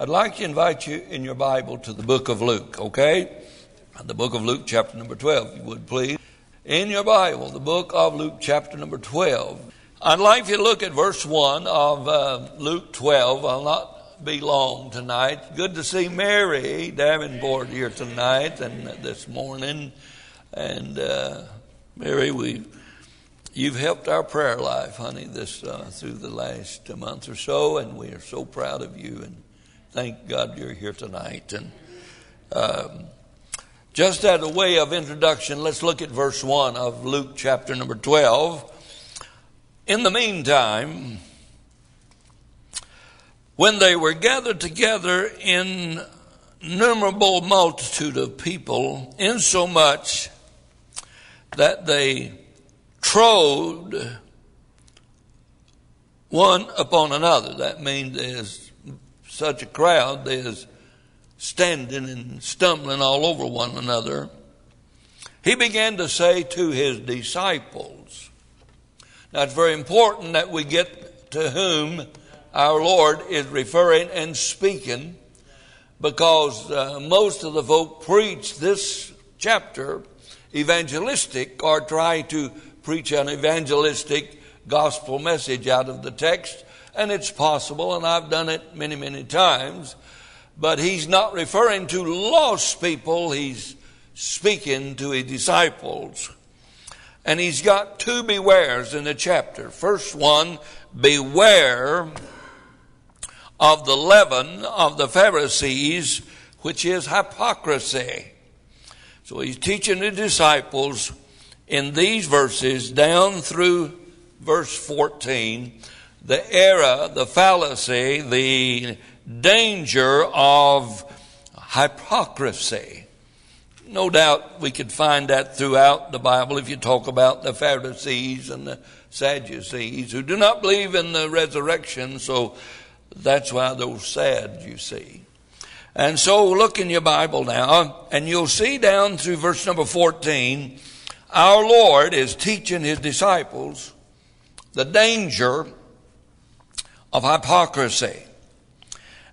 I'd like to invite you in your Bible to the book of Luke, okay? The book of Luke, chapter number 12, if you would please. In your Bible, the book of Luke, chapter number 12. I'd like you to look at verse 1 of uh, Luke 12. I'll not be long tonight. Good to see Mary Davenport here tonight and this morning. And uh, Mary, we you've helped our prayer life, honey, this uh, through the last month or so, and we are so proud of you. And thank God you're here tonight. And um, just as a way of introduction, let's look at verse 1 of Luke chapter number 12. In the meantime, when they were gathered together in innumerable multitude of people, insomuch that they trode one upon another. That means such a crowd, there's standing and stumbling all over one another. He began to say to his disciples, now it's very important that we get to whom our Lord is referring and speaking because uh, most of the folk preach this chapter evangelistic or try to preach an evangelistic gospel message out of the text. And it's possible, and I've done it many, many times. But he's not referring to lost people, he's speaking to his disciples. And he's got two bewares in the chapter. First one, beware of the leaven of the Pharisees, which is hypocrisy. So he's teaching the disciples in these verses down through verse 14 the error, the fallacy, the danger of hypocrisy. No doubt we could find that throughout the Bible if you talk about the Pharisees and the Sadducees who do not believe in the resurrection, so that's why they're sad, you see. And so look in your Bible now, and you'll see down through verse number 14, our Lord is teaching his disciples the danger of hypocrisy.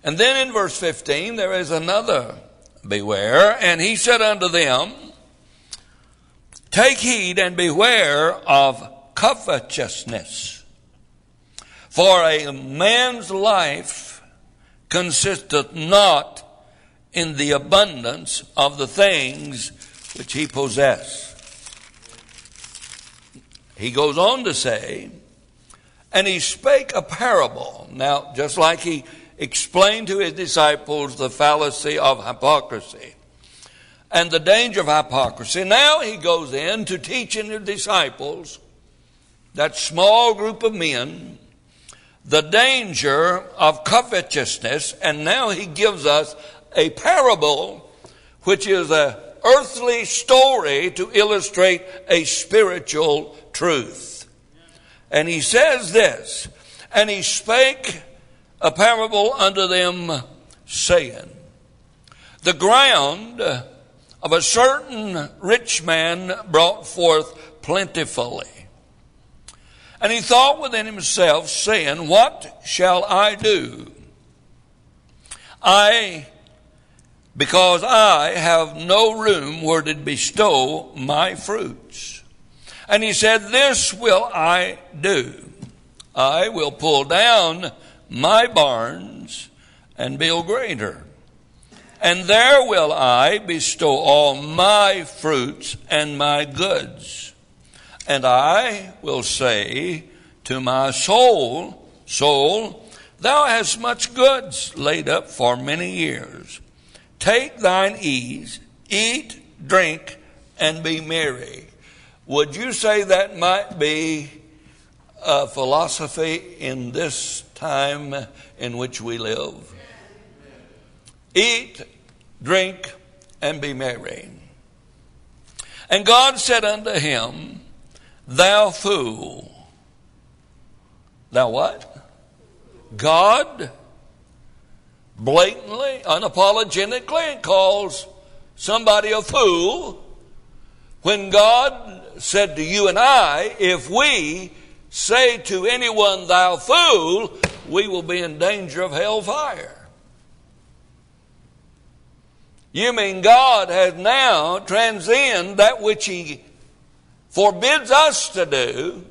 And then in verse 15, there is another beware. And he said unto them, Take heed and beware of covetousness. For a man's life consisteth not in the abundance of the things which he possess. He goes on to say, and he spake a parable. Now, just like he explained to his disciples the fallacy of hypocrisy and the danger of hypocrisy. Now he goes in to teaching the disciples, that small group of men, the danger of covetousness, and now he gives us a parable, which is a earthly story to illustrate a spiritual truth. And he says this, and he spake a parable unto them, saying, The ground of a certain rich man brought forth plentifully. And he thought within himself, saying, What shall I do? I, because I have no room where to bestow my fruits. And he said, This will I do. I will pull down my barns and build greater. And there will I bestow all my fruits and my goods. And I will say to my soul, Soul, thou hast much goods laid up for many years. Take thine ease, eat, drink, and be merry. Would you say that might be a philosophy in this time in which we live. Eat, drink, and be merry. And God said unto him, Thou fool. Thou what? God blatantly, unapologetically calls somebody a fool when God said to you and I, if we say to anyone, Thou fool, we will be in danger of hellfire. You mean God has now transcended that which He forbids us to do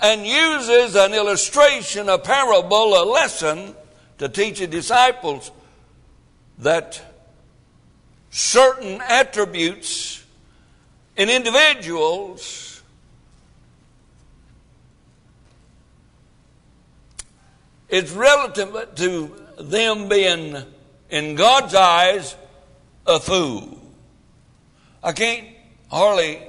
and uses an illustration, a parable, a lesson to teach the disciples that certain attributes in individuals is relative to them being, in God's eyes, a fool. I can't hardly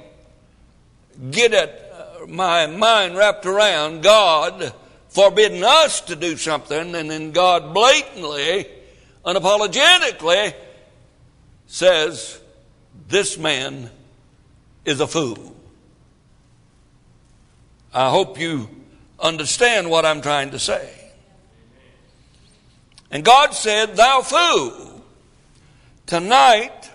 get it, uh, my mind wrapped around God forbidding us to do something, and then God blatantly, unapologetically says, This man is a fool. I hope you understand what I'm trying to say. And God said, Thou fool, tonight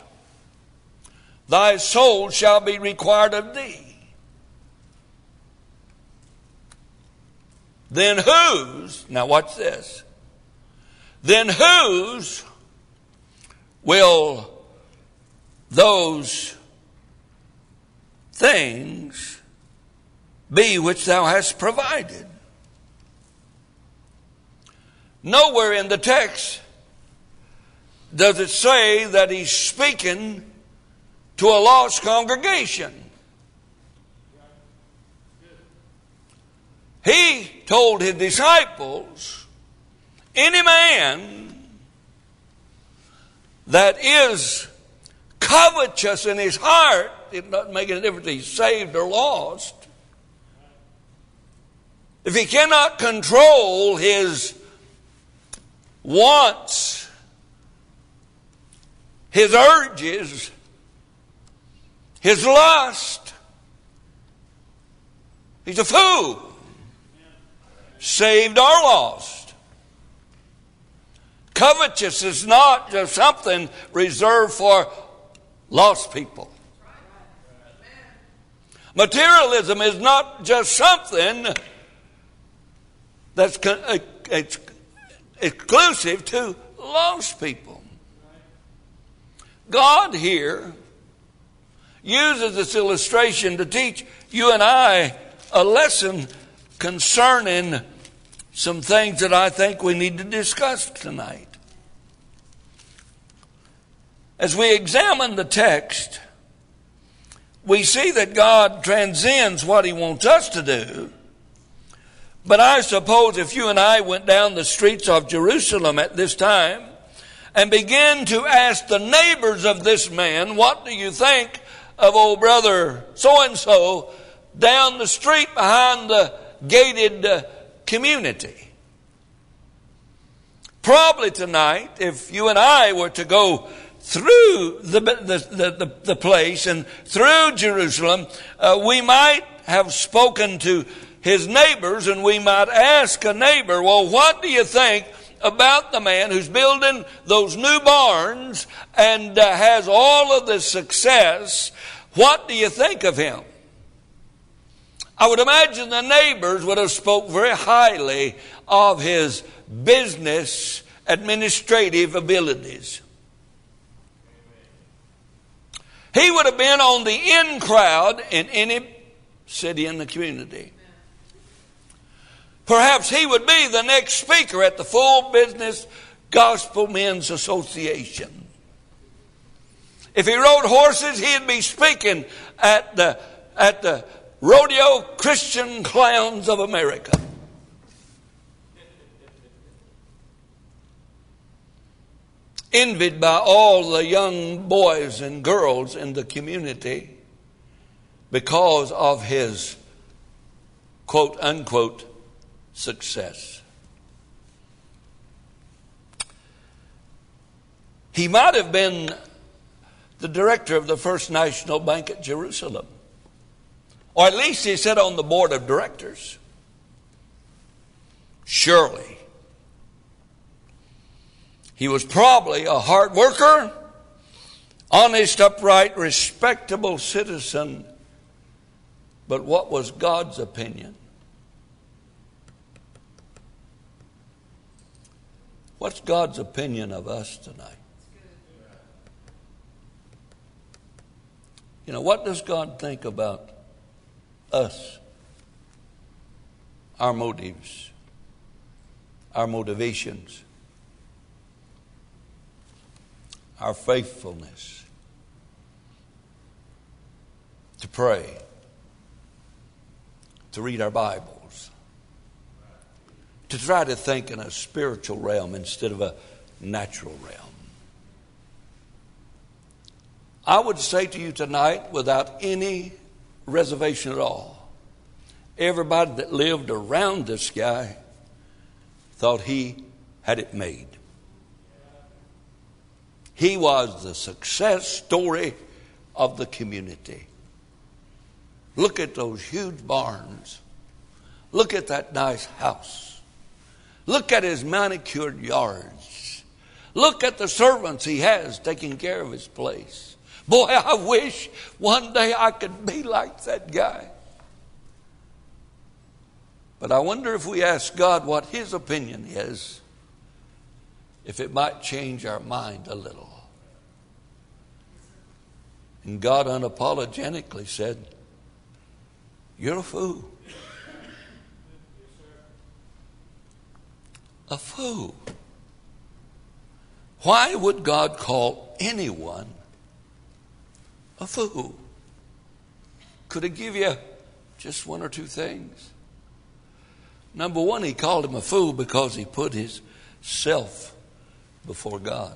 thy soul shall be required of thee. Then whose, now watch this, then whose will those things be which thou hast provided? Nowhere in the text does it say that he's speaking to a lost congregation. He told his disciples, any man that is covetous in his heart, it doesn't make any difference if he's saved or lost. If he cannot control his wants, his urges, his lust, he's a fool saved or lost. Covetous is not just something reserved for lost people. Materialism is not just something that's uh, exclusive to lost people. God here uses this illustration to teach you and I a lesson concerning some things that I think we need to discuss tonight. As we examine the text, we see that God transcends what He wants us to do. But I suppose if you and I went down the streets of Jerusalem at this time and began to ask the neighbors of this man, what do you think of old brother so and so down the street behind the gated uh, community. Probably tonight, if you and I were to go through the, the, the, the place and through Jerusalem, uh, we might have spoken to his neighbors and we might ask a neighbor, well, what do you think about the man who's building those new barns and uh, has all of the success? What do you think of him? I would imagine the neighbors would have spoke very highly of his business administrative abilities. He would have been on the in crowd in any city in the community. Perhaps he would be the next speaker at the Full Business Gospel Men's Association. If he rode horses, he'd be speaking at the, at the rodeo Christian clowns of America. Envied by all the young boys and girls in the community because of his quote unquote success. He might have been the director of the First National Bank at Jerusalem. Or at least he sat on the board of directors. Surely. He was probably a hard worker, honest, upright, respectable citizen. But what was God's opinion? What's God's opinion of us tonight? You know, what does God think about us? Our motives, our motivations. Our faithfulness to pray, to read our Bibles, to try to think in a spiritual realm instead of a natural realm. I would say to you tonight, without any reservation at all, everybody that lived around this guy thought he had it made. He was the success story of the community. Look at those huge barns. Look at that nice house. Look at his manicured yards. Look at the servants he has taking care of his place. Boy, I wish one day I could be like that guy. But I wonder if we ask God what his opinion is, if it might change our mind a little. And God unapologetically said, You're a fool. A fool. Why would God call anyone a fool? Could he give you just one or two things? Number one, he called him a fool because he put his self before God.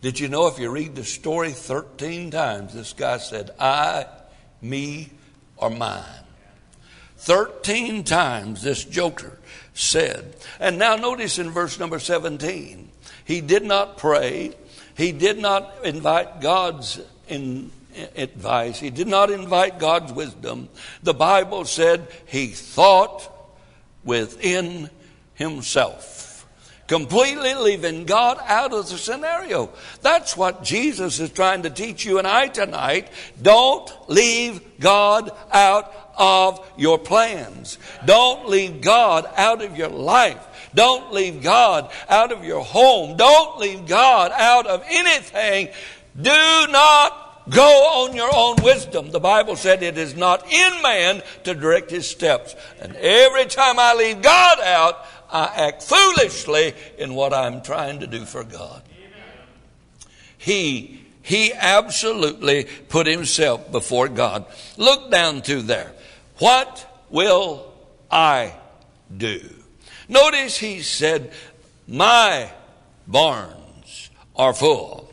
Did you know if you read the story 13 times, this guy said, I, me, or mine? 13 times this joker said. And now notice in verse number 17, he did not pray. He did not invite God's in, advice. He did not invite God's wisdom. The Bible said he thought within himself completely leaving God out of the scenario. That's what Jesus is trying to teach you and I tonight. Don't leave God out of your plans. Don't leave God out of your life. Don't leave God out of your home. Don't leave God out of anything. Do not Go on your own wisdom. The Bible said it is not in man to direct his steps. And every time I leave God out, I act foolishly in what I'm trying to do for God. He, he absolutely put himself before God. Look down to there. What will I do? Notice he said, My barns are full.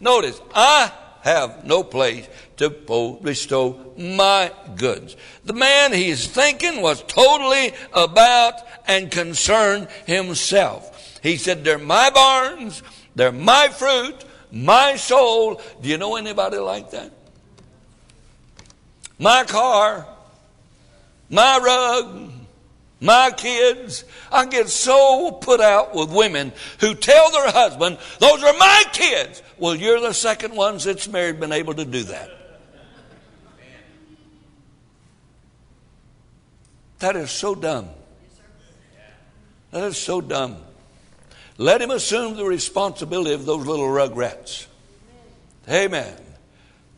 Notice, I have no place to bestow my goods. The man he's thinking was totally about and concerned himself. He said, They're my barns, they're my fruit, my soul. Do you know anybody like that? My car, my rug, my kids. I get so put out with women who tell their husband, Those are my kids. Well, you're the second ones that's married been able to do that. That is so dumb. That is so dumb. Let him assume the responsibility of those little rugrats. Amen.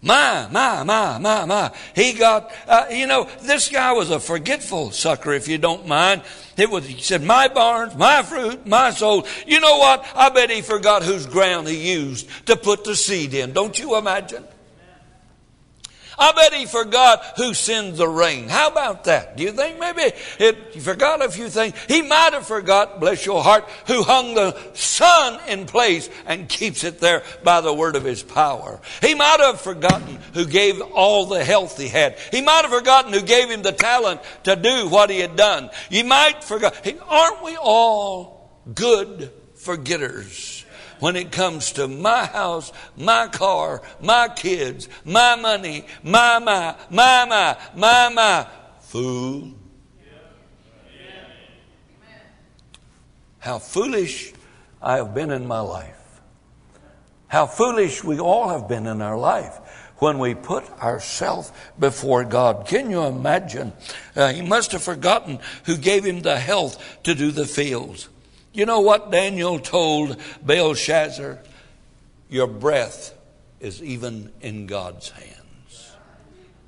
My, my, my, my, my. He got, uh, you know, this guy was a forgetful sucker, if you don't mind. It was, he said, my barns, my fruit, my soul. You know what? I bet he forgot whose ground he used to put the seed in. Don't you imagine? I bet he forgot who sends the rain. How about that? Do you think maybe it, he forgot a few things? He might have forgot, bless your heart, who hung the sun in place and keeps it there by the word of his power. He might have forgotten who gave all the health he had. He might have forgotten who gave him the talent to do what he had done. You might forget. Aren't we all good forgetters? When it comes to my house, my car, my kids, my money, my, my, my, my, my, my. Fool. How foolish I have been in my life. How foolish we all have been in our life when we put ourselves before God. Can you imagine? Uh, he must have forgotten who gave him the health to do the fields. You know what Daniel told Belshazzar? your breath is even in God's hands.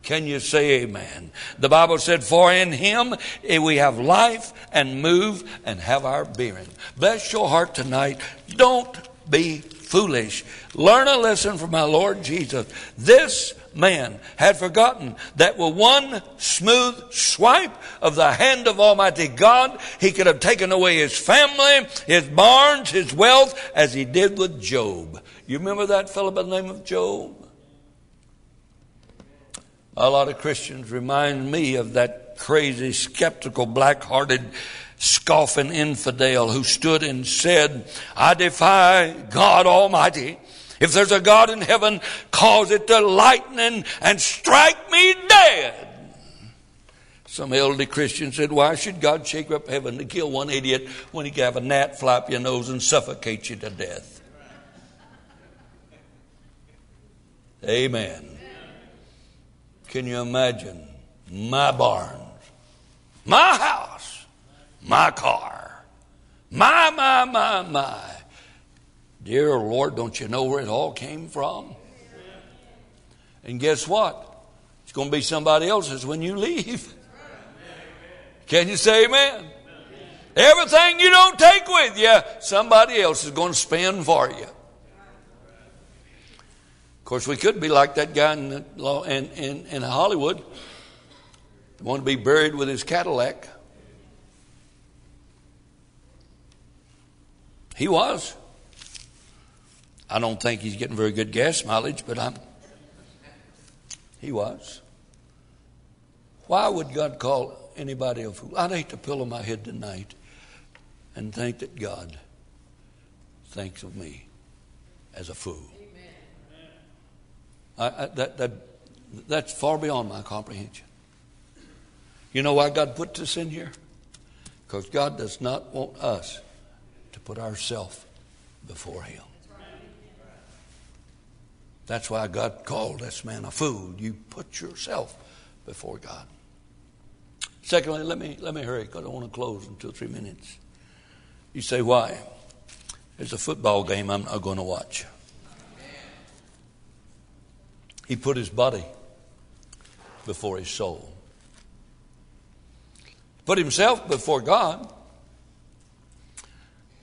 Can you say amen? The Bible said, For in him eh, we have life and move and have our being. Bless your heart tonight. Don't be foolish. Learn a lesson from our Lord Jesus. This man had forgotten that with one smooth swipe of the hand of Almighty God, he could have taken away his family, his barns, his wealth, as he did with Job. You remember that fellow by the name of Job? A lot of Christians remind me of that crazy, skeptical, black hearted, scoffing infidel who stood and said, I defy God Almighty. If there's a God in heaven, cause it to lightning and strike me dead. Some elderly Christian said, Why should God shake up heaven to kill one idiot when he can have a gnat flap your nose and suffocate you to death? Amen. Can you imagine my barns, my house, my car, my, my, my, my? Dear Lord, don't you know where it all came from? And guess what? It's going to be somebody else's when you leave. Can you say amen? Everything you don't take with you, somebody else is going to spend for you. Of course, we could be like that guy in, in, in, in Hollywood, want to be buried with his Cadillac. He was. I don't think he's getting very good gas mileage, but I'm. He was. Why would God call anybody a fool? I'd hate to pillow my head tonight and think that God thinks of me as a fool. I, I, that, that, that's far beyond my comprehension. You know why God put this in here? Because God does not want us to put ourselves before Him. That's why God called this man a fool. You put yourself before God. Secondly, let me, let me hurry because I want to close in two or three minutes. You say, why? It's a football game I'm not going to watch. He put his body before his soul. Put himself before God.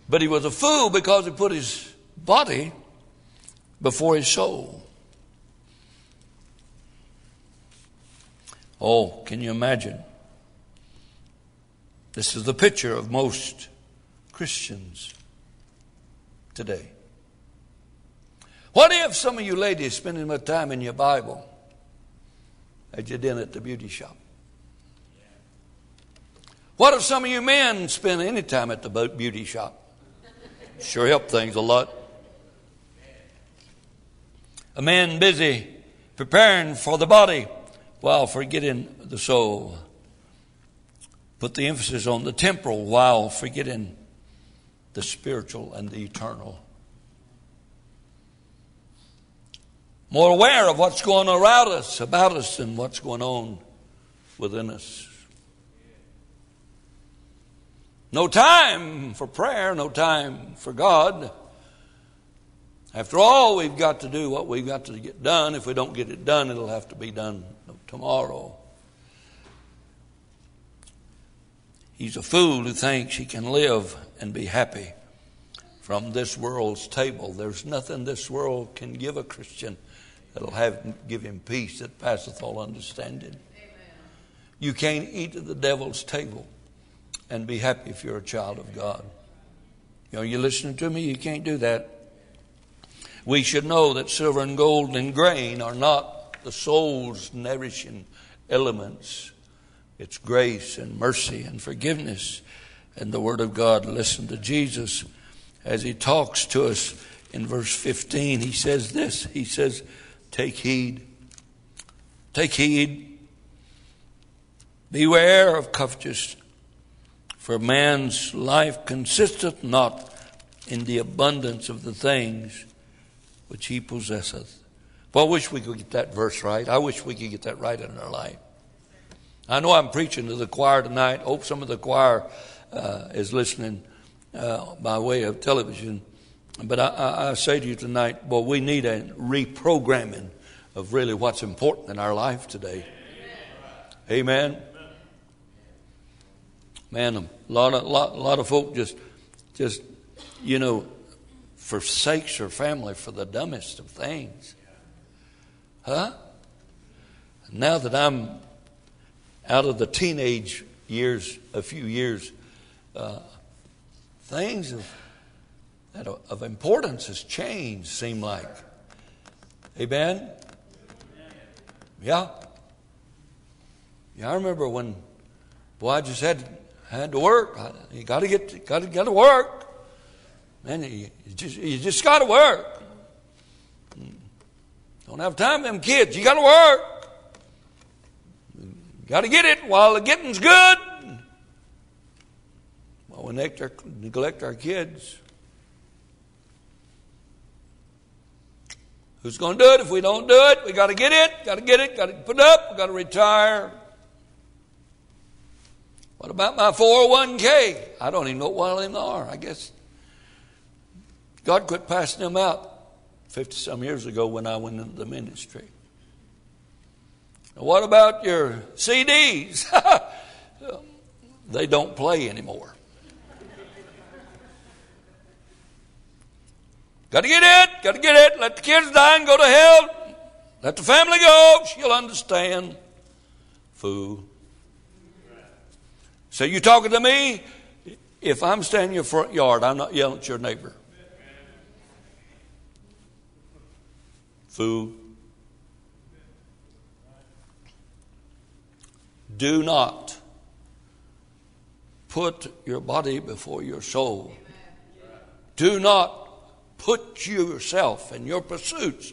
But he was a fool because he put his body before his soul. Oh, can you imagine? This is the picture of most Christians today. What if some of you ladies spending much time in your Bible as you did at the beauty shop? What if some of you men spend any time at the beauty shop? Sure help things a lot. A man busy preparing for the body while forgetting the soul. Put the emphasis on the temporal while forgetting the spiritual and the eternal. more aware of what's going on around us, about us, and what's going on within us. No time for prayer, no time for God. After all, we've got to do what we've got to get done. If we don't get it done, it'll have to be done tomorrow. He's a fool who thinks he can live and be happy from this world's table. There's nothing this world can give a Christian that'll have give him peace that passeth all understanding. You can't eat at the devil's table and be happy if you're a child of God. You know, you listening to me? You can't do that. We should know that silver and gold and grain are not the soul's nourishing elements. It's grace and mercy and forgiveness and the Word of God. Listen to Jesus as He talks to us in verse 15. He says this He says, Take heed. Take heed. Beware of covetousness, for man's life consisteth not in the abundance of the things which he possesseth. Well, I wish we could get that verse right. I wish we could get that right in our life. I know I'm preaching to the choir tonight. Hope some of the choir uh, is listening uh, by way of television. But I, I, I say to you tonight, well, we need a reprogramming of really what's important in our life today. Amen. Man, a lot of lot, lot of folk just just you know forsakes their family for the dumbest of things. Huh? Now that I'm out of the teenage years, a few years, uh, things of, that of importance has changed, seem like. Amen? Yeah. Yeah, I remember when, boy, I just had had to work. You got to get, got to get to work. Man, you, just you just got to work. Don't have time for them kids. You got to work. Got to get it while the getting's good. While we neglect our, neglect our kids. Who's going to do it if we don't do it? We got to get it, got to get it, got to put up, we got to retire. What about my 401k? I don't even know what one of them are. I guess God quit passing them out 50 some years ago when I went into the ministry. what about your CDs? they don't play anymore. Got to get it, got to get it. Let the kids die and go to hell. Let the family go. She'll understand. Fool. So you talking to me? If I'm standing in your front yard, I'm not yelling at your neighbor. Fool. Do not put your body before your soul. Do not put yourself and your pursuits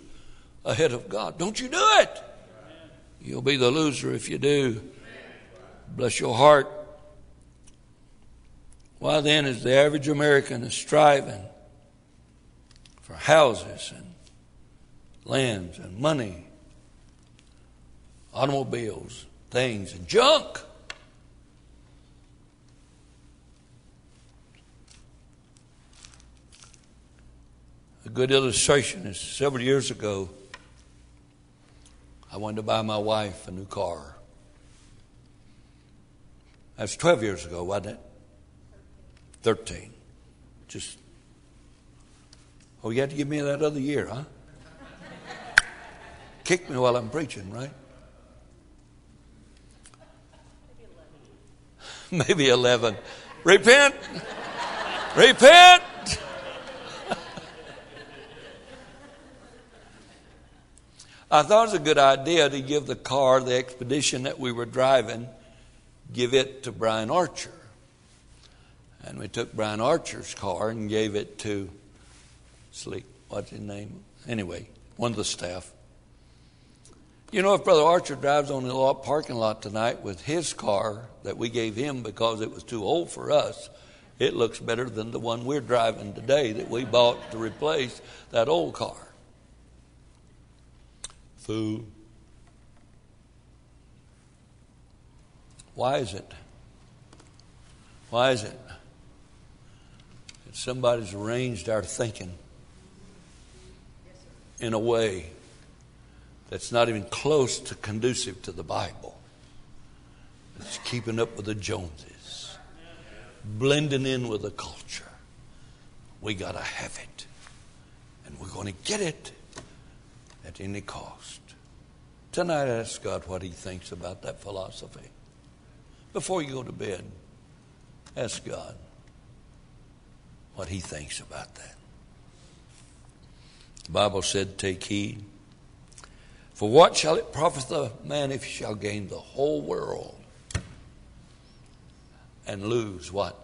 ahead of God. Don't you do it. You'll be the loser if you do. Bless your heart. Why then is the average American striving for houses and lands and money, automobiles, things, and junk? A good illustration is several years ago, I wanted to buy my wife a new car. That's 12 years ago, wasn't it? 13. Just, oh, you had to give me that other year, huh? Kick me while I'm preaching, right? Maybe 11. Repent. Repent. I thought it was a good idea to give the car, the expedition that we were driving, give it to Brian Archer. And we took Brian Archer's car and gave it to Sleek. What's his name? Anyway, one of the staff. You know, if Brother Archer drives on the parking lot tonight with his car that we gave him because it was too old for us, it looks better than the one we're driving today that we bought to replace that old car food. Why is it? Why is it? That somebody's arranged our thinking in a way that's not even close to conducive to the Bible. It's keeping up with the Joneses, blending in with the culture. We got to have it, and we're going to get it at any cost. Tonight, ask God what He thinks about that philosophy. Before you go to bed, ask God what He thinks about that. The Bible said, Take heed. For what shall it profit the man if he shall gain the whole world and lose what?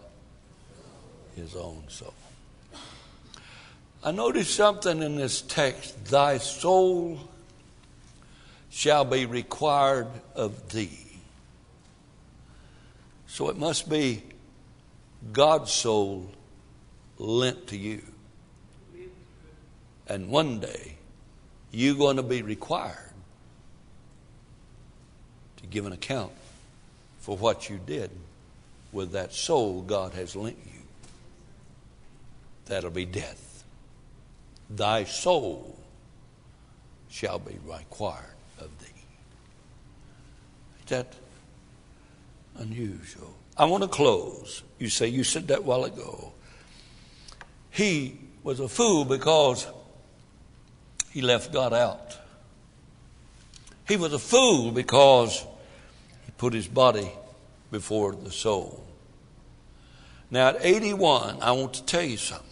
His own soul. I noticed something in this text. Thy soul shall be required of thee. So it must be God's soul lent to you. And one day, you're going to be required to give an account for what you did with that soul God has lent you. That'll be death. thy soul shall be required of thee. Is that unusual? I want to close. You say, you said that while ago. He was a fool because he left God out. He was a fool because put his body before the soul. Now, at 81, I want to tell you something.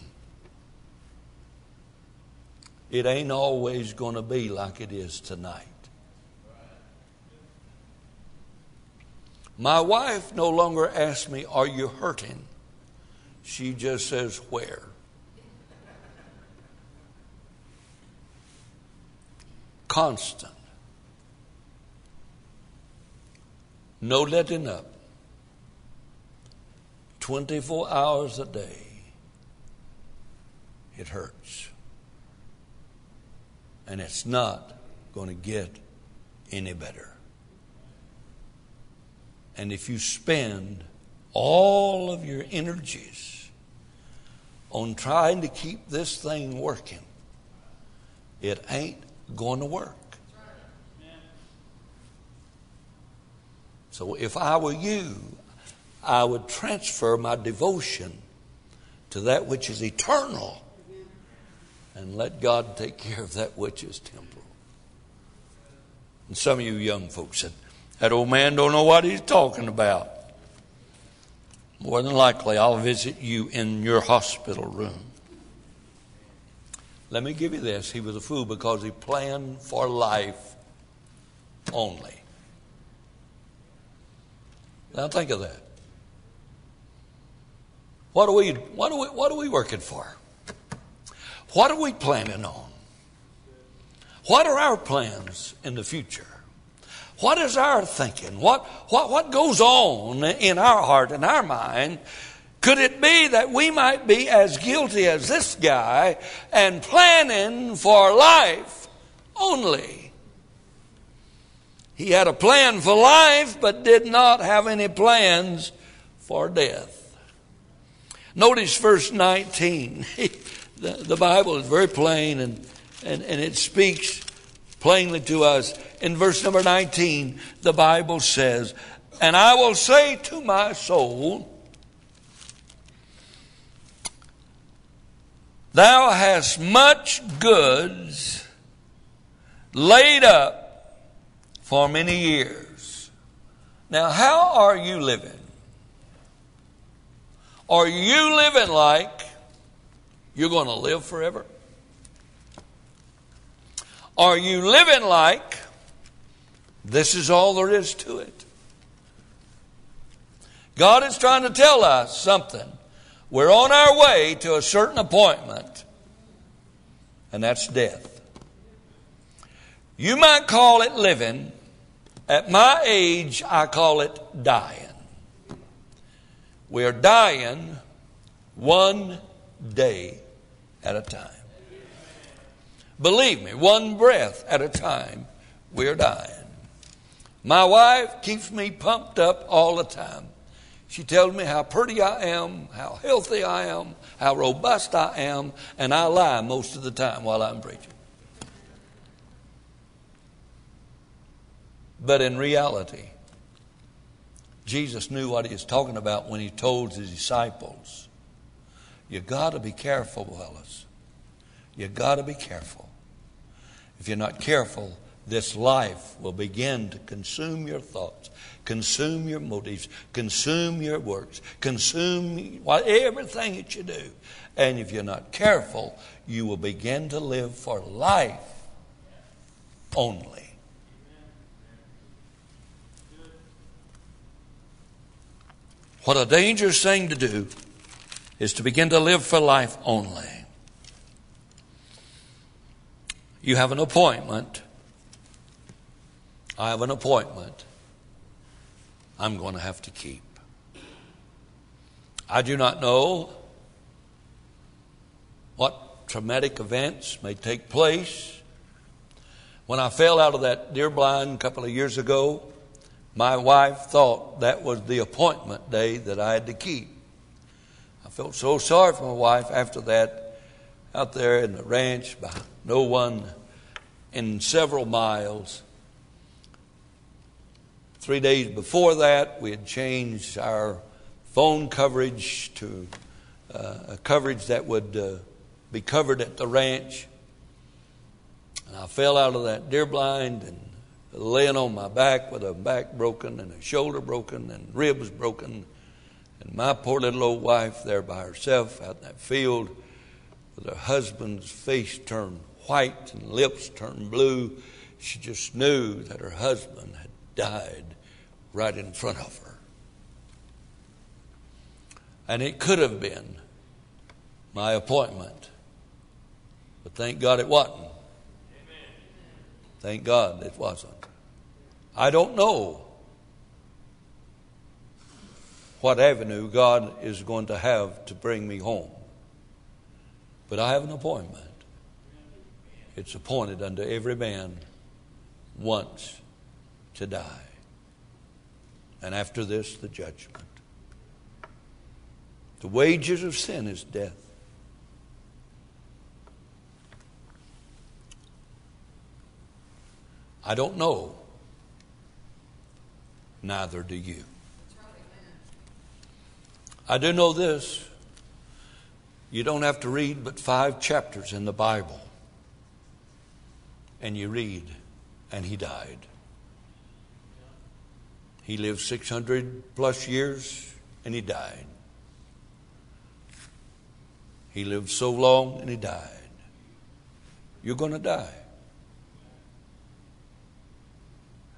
It ain't always going to be like it is tonight. My wife no longer asks me, Are you hurting? She just says, Where? Constant. No letting up. 24 hours a day. It hurts. And it's not going to get any better. And if you spend all of your energies on trying to keep this thing working, it ain't going to work. So if I were you, I would transfer my devotion to that which is eternal and let God take care of that which is temporal. And some of you young folks said, that old man don't know what he's talking about. More than likely, I'll visit you in your hospital room. Let me give you this. He was a fool because he planned for life only. Now think of that. What are we, what are we, what are we working for? What are we planning on? What are our plans in the future? What is our thinking? What, what, what goes on in our heart and our mind? Could it be that we might be as guilty as this guy and planning for life only? He had a plan for life, but did not have any plans for death. Notice verse 19. the, Bible is very plain and, and, and it speaks plainly to us. In verse number 19, the Bible says, And I will say to my soul, Thou hast much goods laid up for many years. Now, how are you living? Are you living like you're going to live forever? Are you living like this is all there is to it? God is trying to tell us something. We're on our way to a certain appointment, and that's death. You might call it living. At my age, I call it dying. We are dying one day at a time. Believe me, one breath at a time, we're dying. My wife keeps me pumped up all the time. She tells me how pretty I am, how healthy I am, how robust I am, and I lie most of the time while I'm preaching. But in reality, Jesus knew what he was talking about when he told his disciples, You got to be careful, fellas. You got to be careful. If you're not careful, this life will begin to consume your thoughts, consume your motives, consume your works, consume everything that you do. And if you're not careful, you will begin to live for life only. What a dangerous thing to do is to begin to live for life only. You have an appointment. I have an appointment I'm going to have to keep. I do not know what traumatic events may take place. When I fell out of that deer blind a couple of years ago, my wife thought that was the appointment day that I had to keep. I felt so sorry for my wife after that out there in the ranch by no one in several miles. Three days before that, we had changed our phone coverage to uh, a coverage that would uh, be covered at the ranch. And I fell out of that deer blind and laying on my back with a back broken and a shoulder broken and ribs broken. And my poor little old wife there by herself out in that field with her husband's face turned white and lips turned blue. She just knew that her husband had died right in front of her. And it could have been my appointment. But thank God it wasn't. Thank God it wasn't. I don't know what avenue God is going to have to bring me home. But I have an appointment. It's appointed unto every man once to die. And after this, the judgment. The wages of sin is death. I don't know. Neither do you. I do know this. You don't have to read but five chapters in the Bible. And you read, and he died. He lived 600 plus years, and he died. He lived so long, and he died. You're going to die.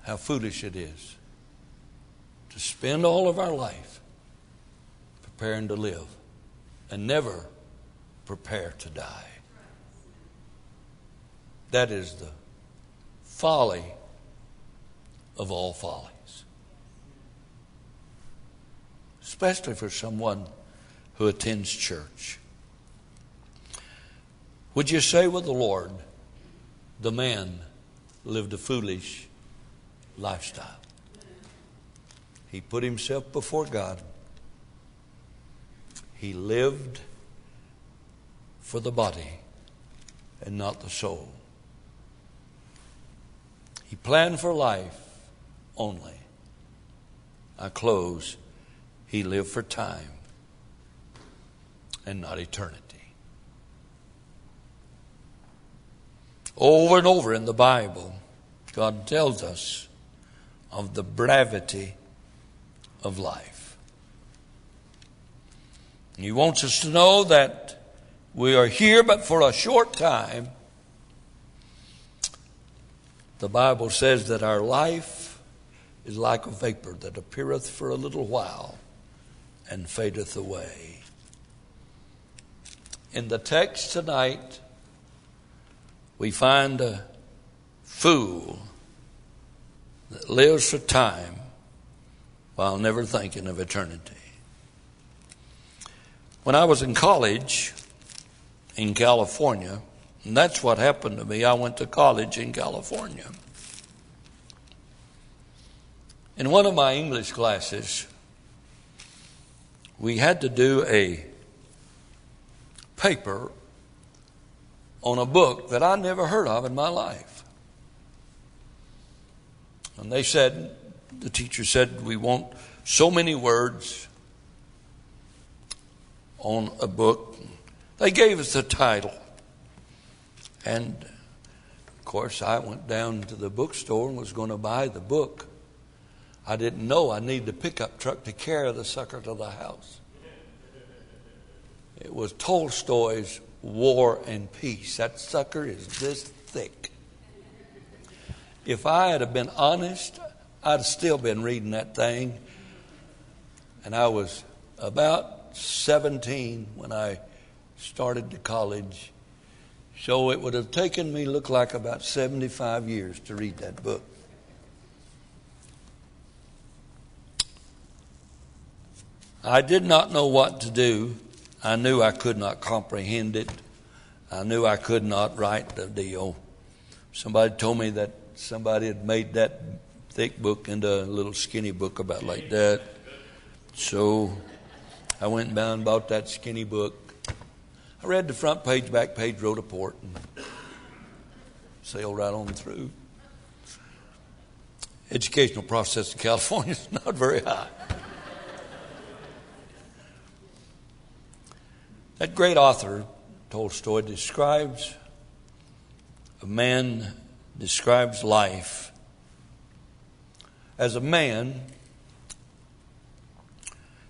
How foolish it is to spend all of our life preparing to live and never prepare to die. That is the folly of all follies. Especially for someone who attends church. Would you say with the Lord, the man lived a foolish lifestyle? He put himself before God. He lived for the body and not the soul. He planned for life only. I close. He lived for time and not eternity. Over and over in the Bible, God tells us of the brevity of life. He wants us to know that we are here but for a short time. The Bible says that our life is like a vapor that appeareth for a little while and fadeth away. In the text tonight, we find a fool that lives for time while never thinking of eternity. When I was in college in California, and that's what happened to me, I went to college in California. In one of my English classes, we had to do a paper on a book that I never heard of in my life. And they said, the teacher said, We want so many words on a book. They gave us the title. And of course, I went down to the bookstore and was going to buy the book. I didn't know I needed a pickup truck to carry the sucker to the house. It was Tolstoy's War and Peace. That sucker is this thick. If I had have been honest, I'd still been reading that thing. And I was about 17 when I started to college. So it would have taken me, look like, about 75 years to read that book. I did not know what to do. I knew I could not comprehend it. I knew I could not write the deal. Somebody told me that somebody had made that thick book into a little skinny book about like that. So I went down and bought that skinny book. I read the front page, back page, wrote a port, and sailed right on through. Educational process in California is not very high. That great author, Tolstoy, describes a man, describes life as a man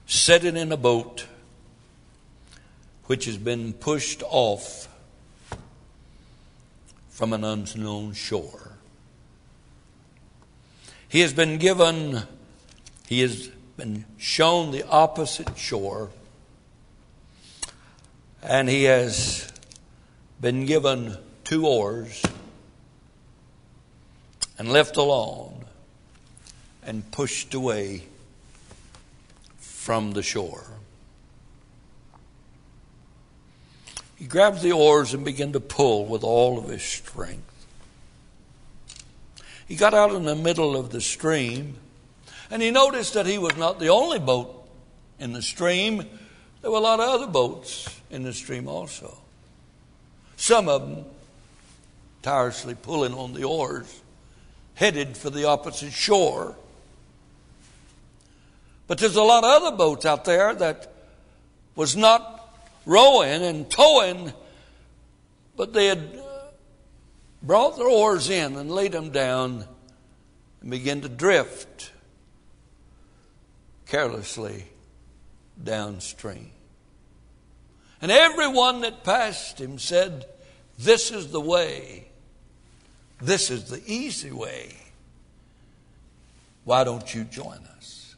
sitting in a boat which has been pushed off from an unknown shore. He has been given, he has been shown the opposite shore, and he has been given two oars and left alone and pushed away from the shore. He grabbed the oars and began to pull with all of his strength. He got out in the middle of the stream and he noticed that he was not the only boat in the stream. There were a lot of other boats in the stream also. Some of them tirelessly pulling on the oars, headed for the opposite shore. But there's a lot of other boats out there that was not rowing and towing, but they had uh, brought their oars in and laid them down and began to drift carelessly downstream. And everyone that passed him said, This is the way. This is the easy way. Why don't you join us?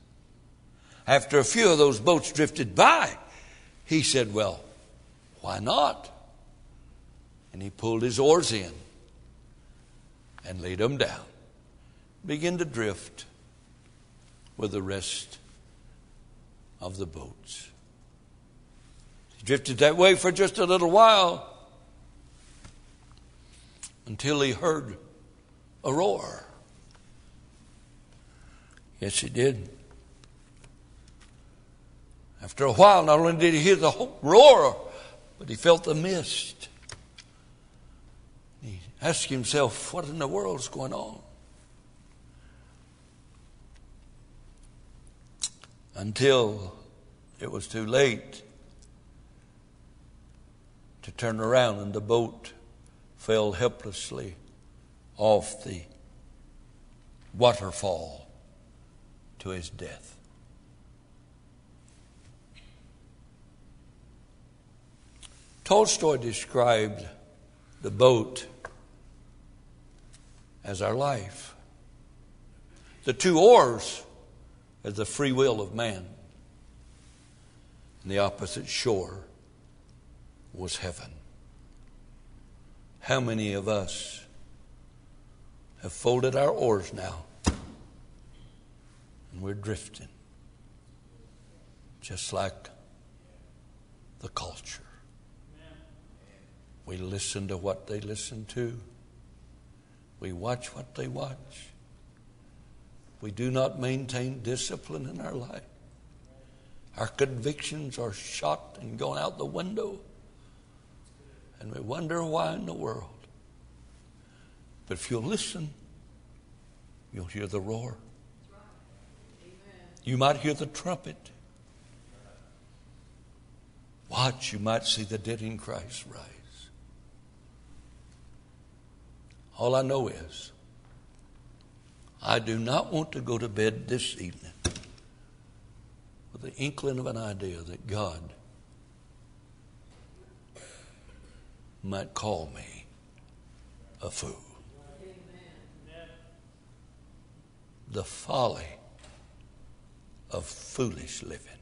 After a few of those boats drifted by, he said, Well, why not? And he pulled his oars in and laid them down, began to drift with the rest of the boats. He drifted that way for just a little while until he heard a roar. Yes, he did. After a while, not only did he hear the roar, but he felt the mist. He asked himself, What in the world is going on? Until it was too late to turn around and the boat fell helplessly off the waterfall to his death. Tolstoy described the boat as our life, the two oars as the free will of man, and the opposite shore was heaven. How many of us have folded our oars now and we're drifting just like the culture? We listen to what they listen to. We watch what they watch. We do not maintain discipline in our life. Our convictions are shot and gone out the window. And we wonder why in the world. But if you'll listen, you'll hear the roar. You might hear the trumpet. Watch, you might see the dead in Christ rise. All I know is I do not want to go to bed this evening with the inkling of an idea that God might call me a fool. The folly of foolish living.